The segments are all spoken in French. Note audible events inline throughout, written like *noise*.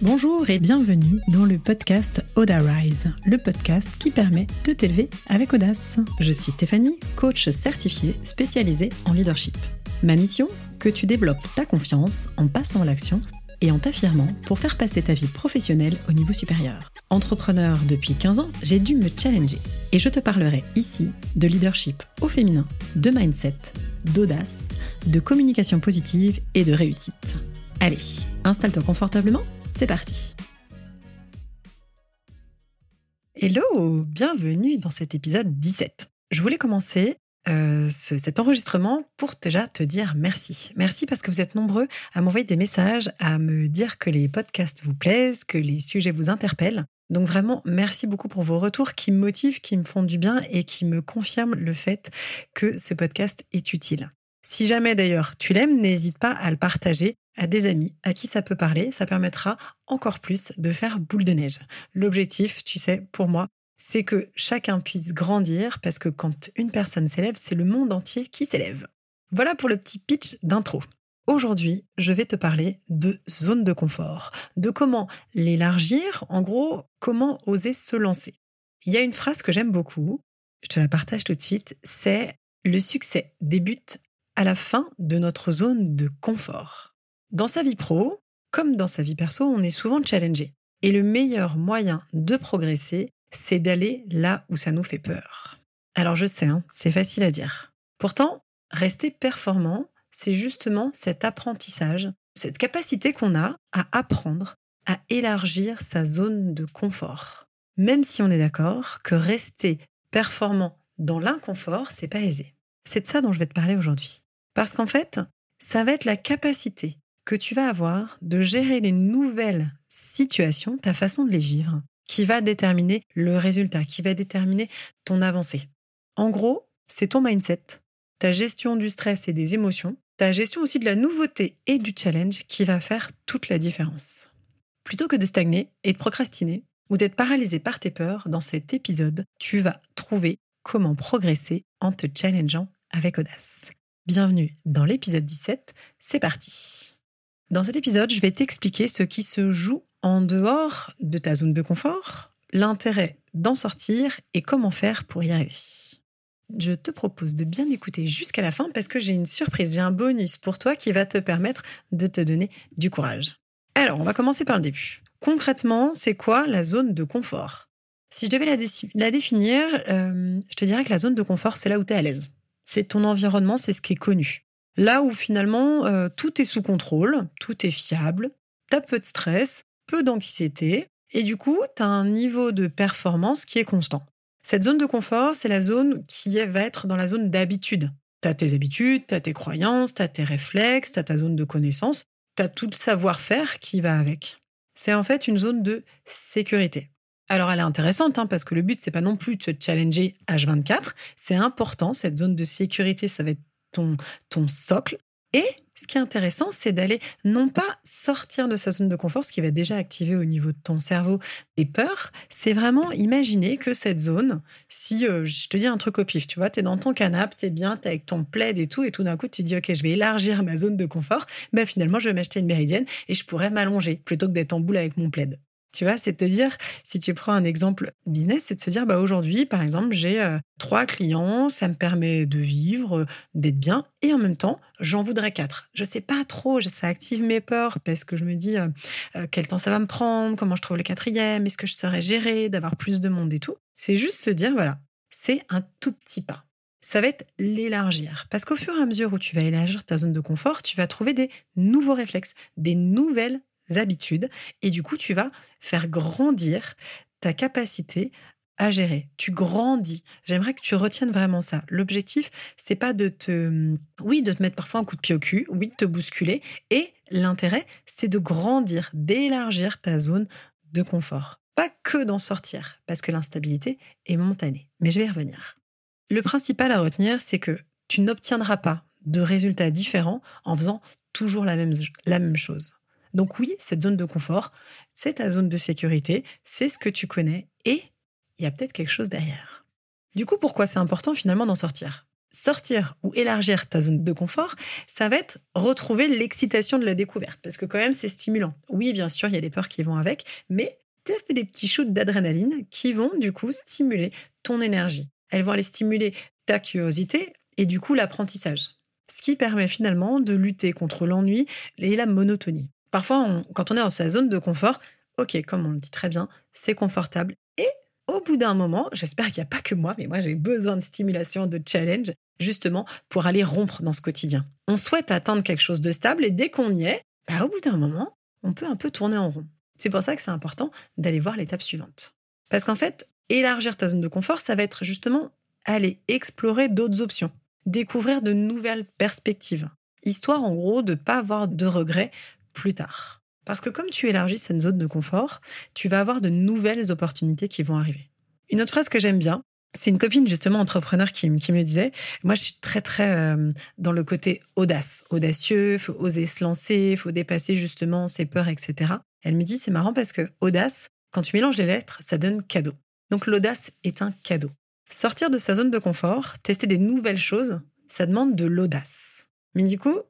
Bonjour et bienvenue dans le podcast Oda Rise, le podcast qui permet de t'élever avec audace. Je suis Stéphanie, coach certifiée spécialisée en leadership. Ma mission Que tu développes ta confiance en passant à l'action et en t'affirmant pour faire passer ta vie professionnelle au niveau supérieur. Entrepreneur depuis 15 ans, j'ai dû me challenger et je te parlerai ici de leadership au féminin, de mindset, d'audace, de communication positive et de réussite. Allez, installe-toi confortablement c'est parti Hello, bienvenue dans cet épisode 17. Je voulais commencer euh, cet enregistrement pour déjà te dire merci. Merci parce que vous êtes nombreux à m'envoyer des messages, à me dire que les podcasts vous plaisent, que les sujets vous interpellent. Donc vraiment, merci beaucoup pour vos retours qui me motivent, qui me font du bien et qui me confirment le fait que ce podcast est utile. Si jamais d'ailleurs tu l'aimes, n'hésite pas à le partager à des amis à qui ça peut parler. Ça permettra encore plus de faire boule de neige. L'objectif, tu sais, pour moi, c'est que chacun puisse grandir parce que quand une personne s'élève, c'est le monde entier qui s'élève. Voilà pour le petit pitch d'intro. Aujourd'hui, je vais te parler de zone de confort, de comment l'élargir, en gros, comment oser se lancer. Il y a une phrase que j'aime beaucoup, je te la partage tout de suite, c'est le succès débute à la fin de notre zone de confort. Dans sa vie pro, comme dans sa vie perso, on est souvent challengé. Et le meilleur moyen de progresser, c'est d'aller là où ça nous fait peur. Alors je sais, hein, c'est facile à dire. Pourtant, rester performant, c'est justement cet apprentissage, cette capacité qu'on a à apprendre, à élargir sa zone de confort. Même si on est d'accord que rester performant dans l'inconfort, c'est pas aisé. C'est de ça dont je vais te parler aujourd'hui. Parce qu'en fait, ça va être la capacité que tu vas avoir de gérer les nouvelles situations, ta façon de les vivre, qui va déterminer le résultat, qui va déterminer ton avancée. En gros, c'est ton mindset, ta gestion du stress et des émotions, ta gestion aussi de la nouveauté et du challenge qui va faire toute la différence. Plutôt que de stagner et de procrastiner ou d'être paralysé par tes peurs, dans cet épisode, tu vas trouver comment progresser en te challengeant avec audace. Bienvenue dans l'épisode 17, c'est parti. Dans cet épisode, je vais t'expliquer ce qui se joue en dehors de ta zone de confort, l'intérêt d'en sortir et comment faire pour y arriver. Je te propose de bien écouter jusqu'à la fin parce que j'ai une surprise, j'ai un bonus pour toi qui va te permettre de te donner du courage. Alors, on va commencer par le début. Concrètement, c'est quoi la zone de confort? Si je devais la, définir, euh, je te dirais que la zone de confort, c'est là où tu es à l'aise c'est ton environnement, c'est ce qui est connu. Là où finalement euh, tout est sous contrôle, tout est fiable, tu as peu de stress, peu d'anxiété, et du coup, tu as un niveau de performance qui est constant. Cette zone de confort, c'est la zone qui va être dans la zone d'habitude. Tu as tes habitudes, tu as tes croyances, tu as tes réflexes, tu as ta zone de connaissance, tu as tout le savoir-faire qui va avec. C'est en fait une zone de sécurité. Alors elle est intéressante hein, parce que le but c'est pas non plus de se challenger H24, c'est important cette zone de sécurité, ça va être ton ton socle. Et ce qui est intéressant, c'est d'aller non pas sortir de sa zone de confort, ce qui va déjà activer au niveau de ton cerveau des peurs, c'est vraiment imaginer que cette zone, si euh, je te dis un truc au pif, tu vois, tu es dans ton canapé, tu es bien, tu avec ton plaid et tout, et tout d'un coup tu dis, ok, je vais élargir ma zone de confort, ben finalement je vais m'acheter une méridienne et je pourrais m'allonger plutôt que d'être en boule avec mon plaid. Tu vois, c'est de te dire, si tu prends un exemple business, c'est de se dire, bah aujourd'hui, par exemple, j'ai euh, trois clients, ça me permet de vivre, euh, d'être bien, et en même temps, j'en voudrais quatre. Je sais pas trop, ça active mes peurs parce que je me dis, euh, quel temps ça va me prendre, comment je trouve le quatrième, est-ce que je serais gérée d'avoir plus de monde et tout. C'est juste se dire, voilà, c'est un tout petit pas. Ça va être l'élargir. Parce qu'au fur et à mesure où tu vas élargir ta zone de confort, tu vas trouver des nouveaux réflexes, des nouvelles habitudes et du coup tu vas faire grandir ta capacité à gérer. Tu grandis. J'aimerais que tu retiennes vraiment ça. L'objectif, c'est pas de te, oui, de te mettre parfois un coup de pied au cul, oui, de te bousculer. Et l'intérêt, c'est de grandir, d'élargir ta zone de confort. Pas que d'en sortir, parce que l'instabilité est momentanée. Mais je vais y revenir. Le principal à retenir, c'est que tu n'obtiendras pas de résultats différents en faisant toujours la même, la même chose. Donc oui, cette zone de confort, c'est ta zone de sécurité, c'est ce que tu connais et il y a peut-être quelque chose derrière. Du coup, pourquoi c'est important finalement d'en sortir? Sortir ou élargir ta zone de confort, ça va être retrouver l'excitation de la découverte. Parce que quand même, c'est stimulant. Oui, bien sûr, il y a des peurs qui vont avec, mais tu as fait des petits shoots d'adrénaline qui vont du coup stimuler ton énergie. Elles vont aller stimuler ta curiosité et du coup l'apprentissage. Ce qui permet finalement de lutter contre l'ennui et la monotonie. Parfois, quand on est dans sa zone de confort, ok, comme on le dit très bien, c'est confortable. Et au bout d'un moment, j'espère qu'il n'y a pas que moi, mais moi j'ai besoin de stimulation, de challenge, justement pour aller rompre dans ce quotidien. On souhaite atteindre quelque chose de stable et dès qu'on y est, bah, au bout d'un moment, on peut un peu tourner en rond. C'est pour ça que c'est important d'aller voir l'étape suivante. Parce qu'en fait, élargir ta zone de confort, ça va être justement aller explorer d'autres options, découvrir de nouvelles perspectives, histoire en gros de ne pas avoir de regrets plus tard. Parce que comme tu élargis cette zone de confort, tu vas avoir de nouvelles opportunités qui vont arriver. Une autre phrase que j'aime bien, c'est une copine justement entrepreneur qui, qui, me disait, moi je suis très très euh, dans le côté audace, audacieux, faut oser se lancer, faut dépasser justement ses peurs, etc. Elle me dit c'est marrant parce que audace, quand tu mélanges les lettres, ça donne cadeau. Donc l'audace est un cadeau. Sortir de sa zone de confort, tester des nouvelles choses, ça demande de l'audace. Mais du coup,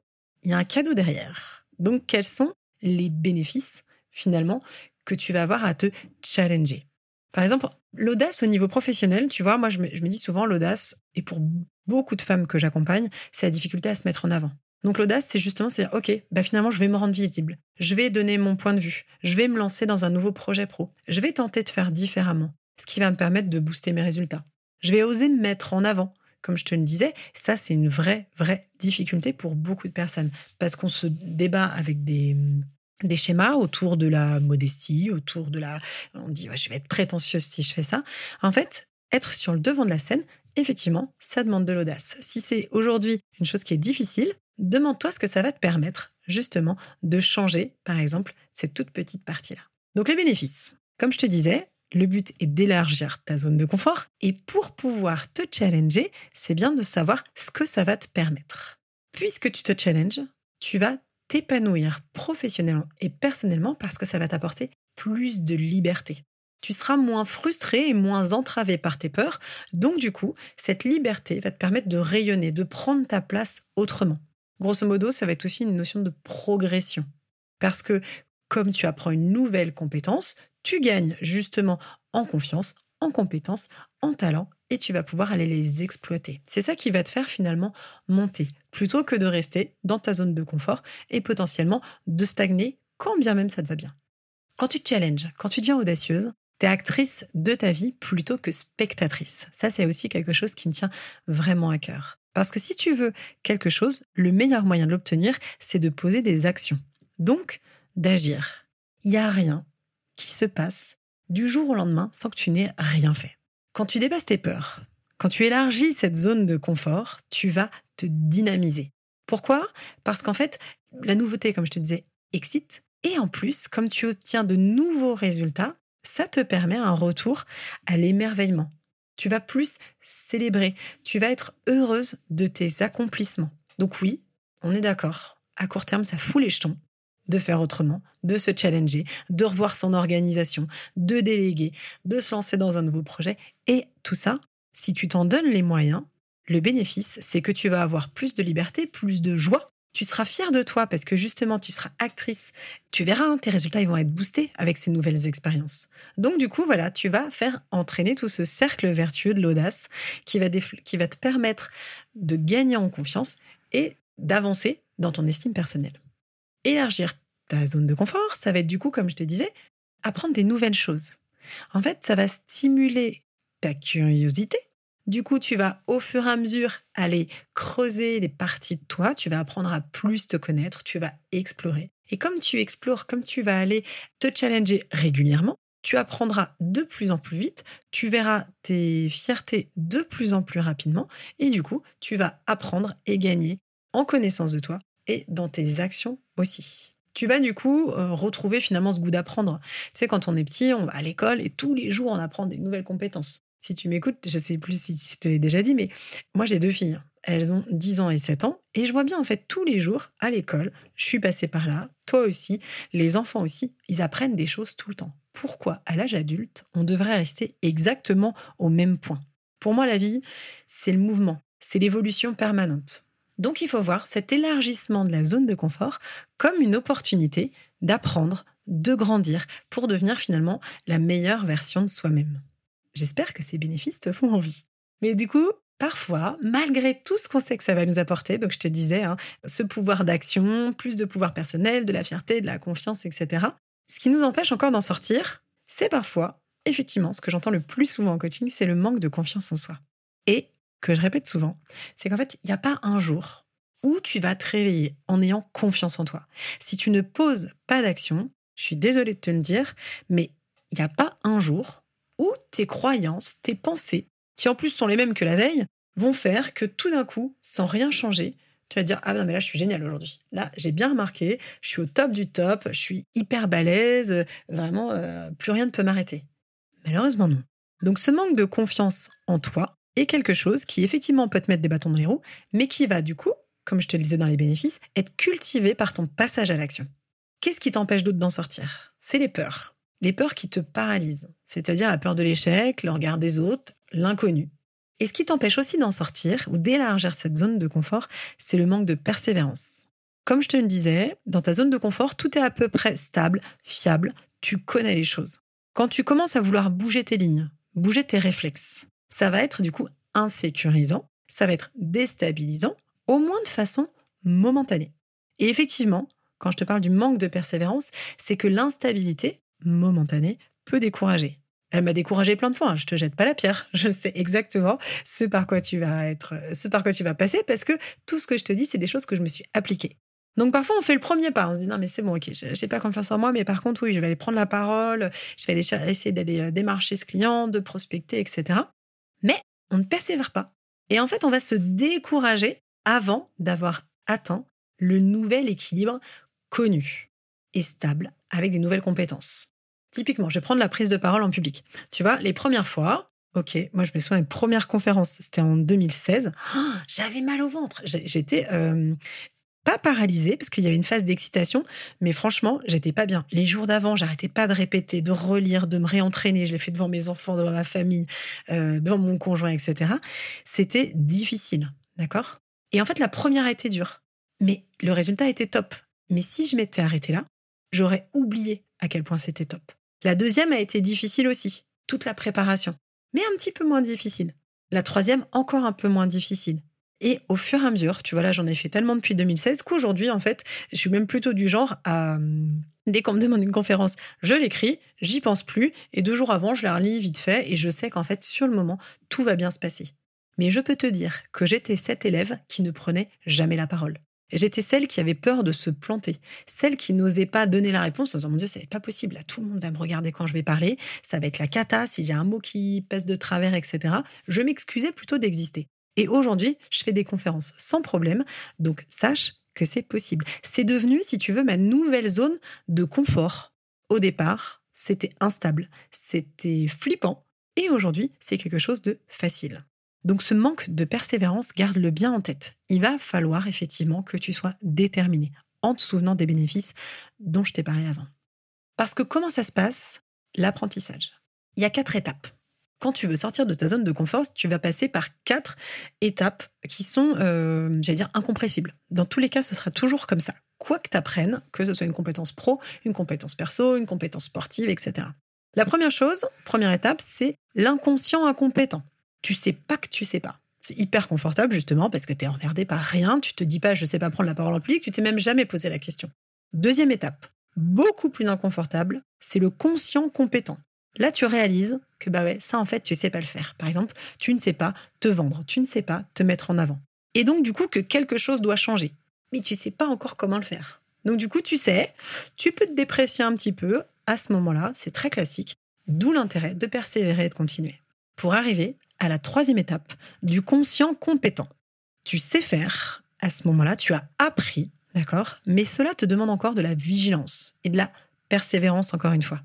il y a un cadeau derrière. Donc quels sont les bénéfices finalement que tu vas avoir à te challenger? Par exemple, l'audace au niveau professionnel, tu vois, moi je me, dis souvent l'audace, et pour beaucoup de femmes que j'accompagne, c'est la difficulté à se mettre en avant. Donc l'audace, c'est justement c'est dire, ok, bah finalement je vais me rendre visible, je vais donner mon point de vue, je vais me lancer dans un nouveau projet pro, je vais tenter de faire différemment, ce qui va me permettre de booster mes résultats. Je vais oser me mettre en avant. Comme je te le disais, ça c'est une vraie, vraie difficulté pour beaucoup de personnes parce qu'on se débat avec des, des schémas autour de la modestie, autour de la... On dit, je vais être prétentieuse si je fais ça. En fait, être sur le devant de la scène, effectivement, ça demande de l'audace. Si c'est aujourd'hui une chose qui est difficile, demande-toi ce que ça va te permettre, justement, de changer, par exemple, cette toute petite partie-là. Donc les bénéfices. Comme je te disais, le but est d'élargir ta zone de confort et pour pouvoir te challenger, c'est bien de savoir ce que ça va te permettre. Puisque tu te challenges, tu vas t'épanouir professionnellement et personnellement parce que ça va t'apporter plus de liberté. Tu seras moins frustré et moins entravé par tes peurs, donc du coup, cette liberté va te permettre de rayonner, de prendre ta place autrement. Grosso modo, ça va être aussi une notion de progression. Parce que comme tu apprends une nouvelle compétence, tu gagnes justement en confiance, en compétences, en talent et tu vas pouvoir aller les exploiter. C'est ça qui va te faire finalement monter plutôt que de rester dans ta zone de confort et potentiellement de stagner quand bien même ça te va bien. Quand tu te challenges, quand tu deviens audacieuse, tu es actrice de ta vie plutôt que spectatrice. Ça, c'est aussi quelque chose qui me tient vraiment à cœur. Parce que si tu veux quelque chose, le meilleur moyen de l'obtenir, c'est de poser des actions. Donc, d'agir. Il n'y a rien qui se passe du jour au lendemain sans que tu n'aies rien fait. Quand tu dépasses tes peurs, quand tu élargis cette zone de confort, tu vas te dynamiser. Pourquoi? Parce qu'en fait, la nouveauté, comme je te disais, excite. Et en plus, comme tu obtiens de nouveaux résultats, ça te permet un retour à l'émerveillement. Tu vas plus célébrer, tu vas être heureuse de tes accomplissements. Donc oui, on est d'accord. À court terme, ça fout les jetons, de faire autrement, de se challenger, de revoir son organisation, de déléguer, de se lancer dans un nouveau projet. Et tout ça, si tu t'en donnes les moyens, le bénéfice, c'est que tu vas avoir plus de liberté, plus de joie. Tu seras fier de toi parce que justement, tu seras actrice. Tu verras, hein, tes résultats ils vont être boostés avec ces nouvelles expériences. Donc du coup, voilà, tu vas faire entraîner tout ce cercle vertueux de l'audace qui qui va te permettre de gagner en confiance et d'avancer dans ton estime personnelle élargir ta zone de confort, ça va être du coup, comme je te disais, apprendre des nouvelles choses. En fait, ça va stimuler ta curiosité. Du coup, tu vas au fur et à mesure aller creuser les parties de toi, tu vas apprendre à plus te connaître, tu vas explorer. Et comme tu explores, comme tu vas aller te challenger régulièrement, tu apprendras de plus en plus vite, tu verras tes fiertés de plus en plus rapidement, et du coup, tu vas apprendre et gagner en connaissance de toi et dans tes actions aussi. Tu vas du coup euh, retrouver finalement ce goût d'apprendre. Tu sais, quand on est petit, on va à l'école et tous les jours on apprend des nouvelles compétences. Si tu m'écoutes, je sais plus si je te l'ai déjà dit, mais moi j'ai deux filles. Elles ont 10 ans et 7 ans. Et je vois bien, en fait, tous les jours, à l'école, je suis passée par là, toi aussi, les enfants aussi, ils apprennent des choses tout le temps. Pourquoi, à l'âge adulte, on devrait rester exactement au même point? Pour moi, la vie, c'est le mouvement c'est l'évolution permanente. Donc il faut voir cet élargissement de la zone de confort comme une opportunité d'apprendre, de grandir pour devenir finalement la meilleure version de soi-même. J'espère que ces bénéfices te font envie. Mais du coup, parfois, malgré tout ce qu'on sait que ça va nous apporter, donc je te disais, hein, ce pouvoir d'action, plus de pouvoir personnel, de la fierté, de la confiance, etc., ce qui nous empêche encore d'en sortir, c'est parfois, effectivement, ce que j'entends le plus souvent en coaching, c'est le manque de confiance en soi. Et, que je répète souvent, c'est qu'en fait, il n'y a pas un jour où tu vas te réveiller en ayant confiance en toi. Si tu ne poses pas d'action, je suis désolée de te le dire, mais il n'y a pas un jour où tes croyances, tes pensées, qui en plus sont les mêmes que la veille, vont faire que tout d'un coup, sans rien changer, tu vas dire ah non mais là je suis génial aujourd'hui. Là j'ai bien remarqué, je suis au top du top, je suis hyper balèze, vraiment euh, plus rien ne peut m'arrêter. Malheureusement non. Donc ce manque de confiance en toi est quelque chose qui effectivement peut te mettre des bâtons dans les roues, mais qui va du coup, comme je te le disais dans les bénéfices, être cultivé par ton passage à l'action. Qu'est-ce qui t'empêche d'autre d'en sortir? C'est les peurs. Les peurs qui te paralysent, c'est-à-dire la peur de l'échec, le regard des autres, l'inconnu. Et ce qui t'empêche aussi d'en sortir ou d'élargir cette zone de confort, c'est le manque de persévérance. Comme je te le disais, dans ta zone de confort, tout est à peu près stable, fiable, tu connais les choses. Quand tu commences à vouloir bouger tes lignes, bouger tes réflexes, ça va être du coup insécurisant, ça va être déstabilisant, au moins de façon momentanée. Et effectivement, quand je te parle du manque de persévérance, c'est que l'instabilité momentanée peut décourager. Elle m'a découragé plein de fois. Hein. Je te jette pas la pierre. *laughs* Je sais exactement ce par quoi tu vas être, ce par quoi tu vas passer parce que tout ce que je te dis, c'est des choses que je me suis appliquées. Donc parfois on fait le premier pas, on se dit non mais c'est bon, ok, j'ai pas confiance en moi, mais par contre oui, je vais aller prendre la parole, je vais aller essayer d'aller euh, démarcher ce client, de prospecter, etc. On ne persévère pas. Et en fait, on va se décourager avant d'avoir atteint le nouvel équilibre connu et stable avec des nouvelles compétences. Typiquement, je vais prendre la prise de parole en public. Tu vois, les premières fois, ok, moi je me souviens une première conférence, c'était en 2016. J'avais mal au ventre. J'étais euh, pas paralysée parce qu'il y avait une phase d'excitation, mais franchement, j'étais pas bien. Les jours d'avant, j'arrêtais pas de répéter, de relire, de me réentraîner. Je l'ai fait devant mes enfants, devant ma famille, euh, devant mon conjoint, etc. C'était difficile, d'accord? Et en fait, la première a été dure, mais le résultat était top. Mais si je m'étais arrêtée là, j'aurais oublié à quel point c'était top. La deuxième a été difficile aussi, toute la préparation, mais un petit peu moins difficile. La troisième, encore un peu moins difficile. Et au fur et à mesure, tu vois, là, j'en ai fait tellement depuis 2016 qu'aujourd'hui, en fait, je suis même plutôt du genre à. Hum, dès qu'on me demande une conférence, je l'écris, j'y pense plus, et deux jours avant, je la relis vite fait, et je sais qu'en fait, sur le moment, tout va bien se passer. Mais je peux te dire que j'étais cette élève qui ne prenait jamais la parole. J'étais celle qui avait peur de se planter, celle qui n'osait pas donner la réponse en disant Mon Dieu, ça va pas possible, là, tout le monde va me regarder quand je vais parler, ça va être la cata, si j'ai un mot qui passe de travers, etc. Je m'excusais plutôt d'exister. Et aujourd'hui, je fais des conférences sans problème, donc sache que c'est possible. C'est devenu, si tu veux, ma nouvelle zone de confort. Au départ, c'était instable, c'était flippant, et aujourd'hui, c'est quelque chose de facile. Donc ce manque de persévérance, garde-le bien en tête. Il va falloir effectivement que tu sois déterminé en te souvenant des bénéfices dont je t'ai parlé avant. Parce que comment ça se passe? L'apprentissage. Il y a quatre étapes. Quand tu veux sortir de ta zone de confort, tu vas passer par quatre étapes qui sont, euh, j'allais dire, incompressibles. Dans tous les cas, ce sera toujours comme ça. Quoi que tu apprennes, que ce soit une compétence pro, une compétence perso, une compétence sportive, etc. La première chose, première étape, c'est l'inconscient incompétent tu sais pas que tu sais pas. C'est hyper confortable justement parce que tu es emmerdé par rien, tu te dis pas je sais pas prendre la parole en public, tu t'es même jamais posé la question. Deuxième étape, beaucoup plus inconfortable, c'est le conscient compétent. Là, tu réalises que bah ouais, ça en fait, tu sais pas le faire. Par exemple, tu ne sais pas te vendre, tu ne sais pas te mettre en avant. Et donc du coup que quelque chose doit changer, mais tu sais pas encore comment le faire. Donc du coup, tu sais, tu peux te déprécier un petit peu à ce moment-là, c'est très classique, d'où l'intérêt de persévérer et de continuer. Pour arriver à la troisième étape du conscient compétent. Tu sais faire, à ce moment-là, tu as appris, d'accord? Mais cela te demande encore de la vigilance et de la persévérance, encore une fois.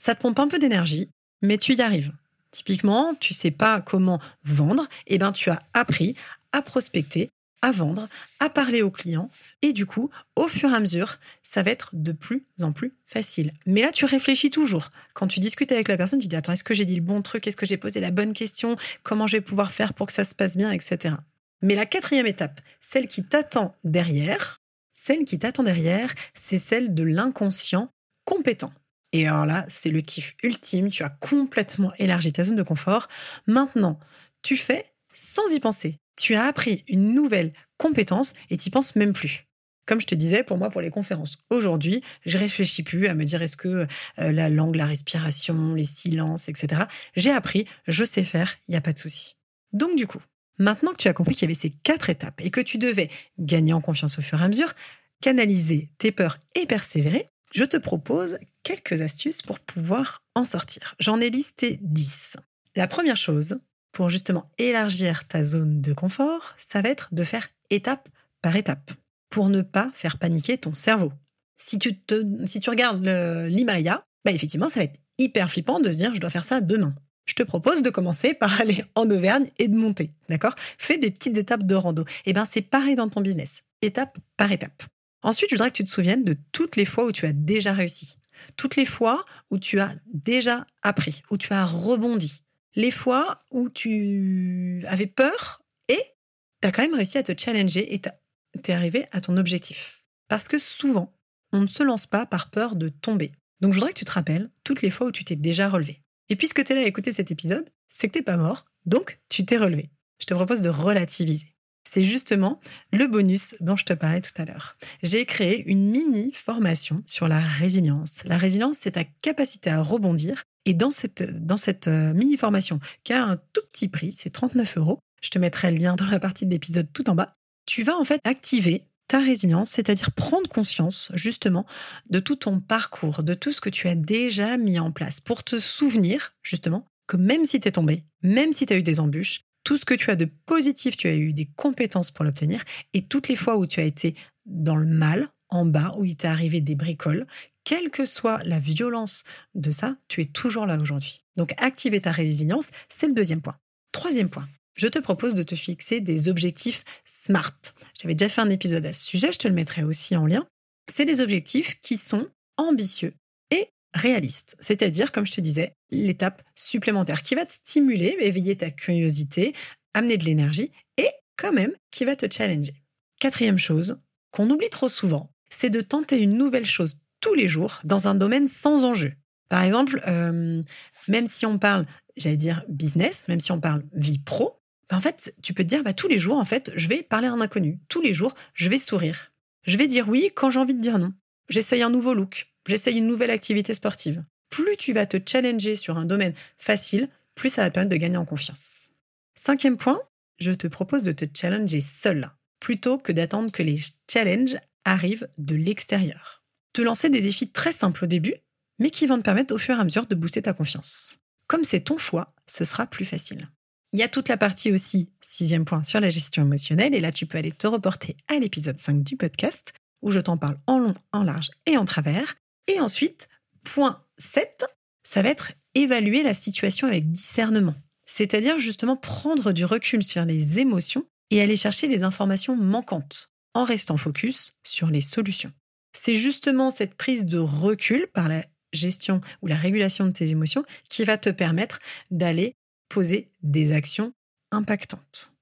Ça te pompe un peu d'énergie, mais tu y arrives. Typiquement, tu sais pas comment vendre, et eh ben tu as appris à prospecter, à vendre, à parler aux clients. Et du coup, au fur et à mesure, ça va être de plus en plus facile. Mais là, tu réfléchis toujours. Quand tu discutes avec la personne, tu dis, attends, est-ce que j'ai dit le bon truc? Est-ce que j'ai posé la bonne question? Comment je vais pouvoir faire pour que ça se passe bien, etc. Mais la quatrième étape, celle qui t'attend derrière, celle qui t'attend derrière, c'est celle de l'inconscient compétent. Et alors là, c'est le kiff ultime, tu as complètement élargi ta zone de confort. Maintenant, tu fais sans y penser. Tu as appris une nouvelle compétence et tu penses même plus. Comme je te disais, pour moi, pour les conférences, aujourd'hui, je réfléchis plus à me dire est-ce que euh, la langue, la respiration, les silences, etc. J'ai appris, je sais faire, il n'y a pas de souci. Donc du coup, maintenant que tu as compris qu'il y avait ces quatre étapes et que tu devais gagner en confiance au fur et à mesure, canaliser tes peurs et persévérer, je te propose quelques astuces pour pouvoir en sortir. J'en ai listé 10. La première chose, pour justement élargir ta zone de confort, ça va être de faire étape par étape, pour ne pas faire paniquer ton cerveau. Si tu, te, si regardes l'Himalaya, bah effectivement, ça va être hyper flippant de se dire je dois faire ça demain. Je te propose de commencer par *laughs* aller en Auvergne et de monter, d'accord? Fais des petites étapes de rando. Et eh bien, c'est pareil dans ton business, étape par étape. Ensuite, je voudrais que tu te souviennes de toutes les fois où tu as déjà réussi, toutes les fois où tu as déjà appris, où tu as rebondi, les fois où tu avais peur et tu as quand même réussi à te challenger et tu es arrivé à ton objectif. Parce que souvent, on ne se lance pas par peur de tomber. Donc je voudrais que tu te rappelles toutes les fois où tu t'es déjà relevé. Et puisque tu es là à écouter cet épisode, c'est que t'es pas mort, donc tu t'es relevé. Je te propose de relativiser c'est justement le bonus dont je te parlais tout à l'heure. J'ai créé une mini formation sur la résilience. La résilience, c'est ta capacité à rebondir. Et dans cette, dans cette euh, mini formation, qui a un tout petit prix, c'est 39 euros, je te mettrai le lien dans la partie de l'épisode tout en bas, tu vas en fait activer ta résilience, c'est-à-dire prendre conscience justement de tout ton parcours, de tout ce que tu as déjà mis en place pour te souvenir justement que même si tu es tombé, même si tu as eu des embûches, tout ce que tu as de positif, tu as eu des compétences pour l'obtenir. Et toutes les fois où tu as été dans le mal, en bas, où il t'est arrivé des bricoles, quelle que soit la violence de ça, tu es toujours là aujourd'hui. Donc activer ta résilience, c'est le deuxième point. Troisième point, je te propose de te fixer des objectifs SMART. J'avais déjà fait un épisode à ce sujet, je te le mettrai aussi en lien. C'est des objectifs qui sont ambitieux et réalistes. C'est-à-dire, comme je te disais, l'étape supplémentaire qui va te stimuler, éveiller ta curiosité, amener de l'énergie et quand même qui va te challenger. Quatrième chose qu'on oublie trop souvent, c'est de tenter une nouvelle chose tous les jours dans un domaine sans enjeu. Par exemple, euh, même si on parle, j'allais dire business, même si on parle vie pro, ben en fait, tu peux te dire, bah, tous les jours, en fait, je vais parler à un inconnu. Tous les jours, je vais sourire. Je vais dire oui quand j'ai envie de dire non. J'essaye un nouveau look. J'essaye une nouvelle activité sportive plus tu vas te challenger sur un domaine facile, plus ça va te permettre de gagner en confiance. Cinquième point, je te propose de te challenger seul, plutôt que d'attendre que les challenges arrivent de l'extérieur. Te lancer des défis très simples au début, mais qui vont te permettre au fur et à mesure de booster ta confiance. Comme c'est ton choix, ce sera plus facile. Il y a toute la partie aussi, sixième point, sur la gestion émotionnelle, et là tu peux aller te reporter à l'épisode 5 du podcast, où je t'en parle en long, en large et en travers. Et ensuite, point 7, ça va être évaluer la situation avec discernement. C'est-à-dire justement prendre du recul sur les émotions et aller chercher les informations manquantes en restant focus sur les solutions. C'est justement cette prise de recul par la gestion ou la régulation de tes émotions qui va te permettre d'aller poser des actions impactantes.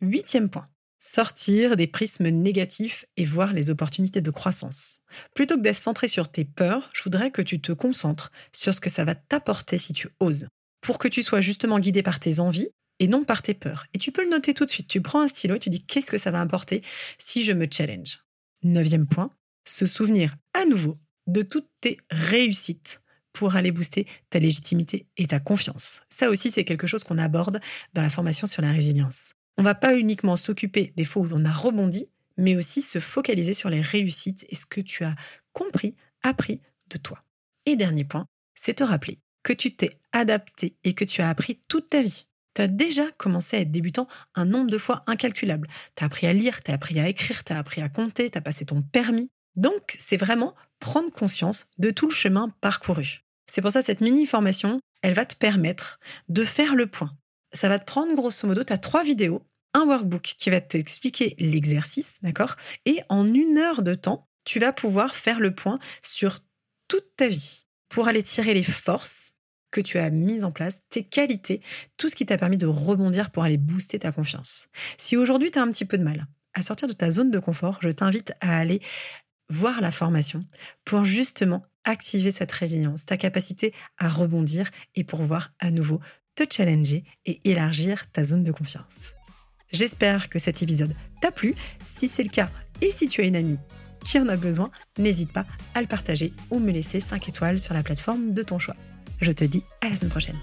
Huitième point, sortir des prismes négatifs et voir les opportunités de croissance. Plutôt que d'être centré sur tes peurs, je voudrais que tu te concentres sur ce que ça va t'apporter si tu oses, pour que tu sois justement guidé par tes envies et non par tes peurs. Et tu peux le noter tout de suite. Tu prends un stylo et tu dis qu'est-ce que ça va apporter si je me challenge? Neuvième point, se souvenir à nouveau de toutes tes réussites pour aller booster ta légitimité et ta confiance. Ça aussi, c'est quelque chose qu'on aborde dans la formation sur la résilience. On va pas uniquement s'occuper des fois où on a rebondi, mais aussi se focaliser sur les réussites et ce que tu as compris, appris de toi. Et dernier point, c'est te rappeler que tu t'es adapté et que tu as appris toute ta vie. Tu as déjà commencé à être débutant un nombre de fois incalculable. Tu as appris à lire, tu as appris à écrire, tu as appris à compter, tu as passé ton permis. Donc, c'est vraiment prendre conscience de tout le chemin parcouru. C'est pour ça cette mini formation, elle va te permettre de faire le point. Ça va te prendre grosso modo, tu as trois vidéos un workbook qui va t'expliquer l'exercice, d'accord? Et en une heure de temps, tu vas pouvoir faire le point sur toute ta vie pour aller tirer les forces que tu as mis en place, tes qualités, tout ce qui t'a permis de rebondir pour aller booster ta confiance. Si aujourd'hui tu as un petit peu de mal à sortir de ta zone de confort, je t'invite à aller voir la formation pour justement activer cette résilience, ta capacité à rebondir et pour voir à nouveau te challenger et élargir ta zone de confiance. J'espère que cet épisode t'a plu. Si c'est le cas et si tu as une amie qui en a besoin, n'hésite pas à le partager ou me laisser 5 étoiles sur la plateforme de ton choix. Je te dis à la semaine prochaine.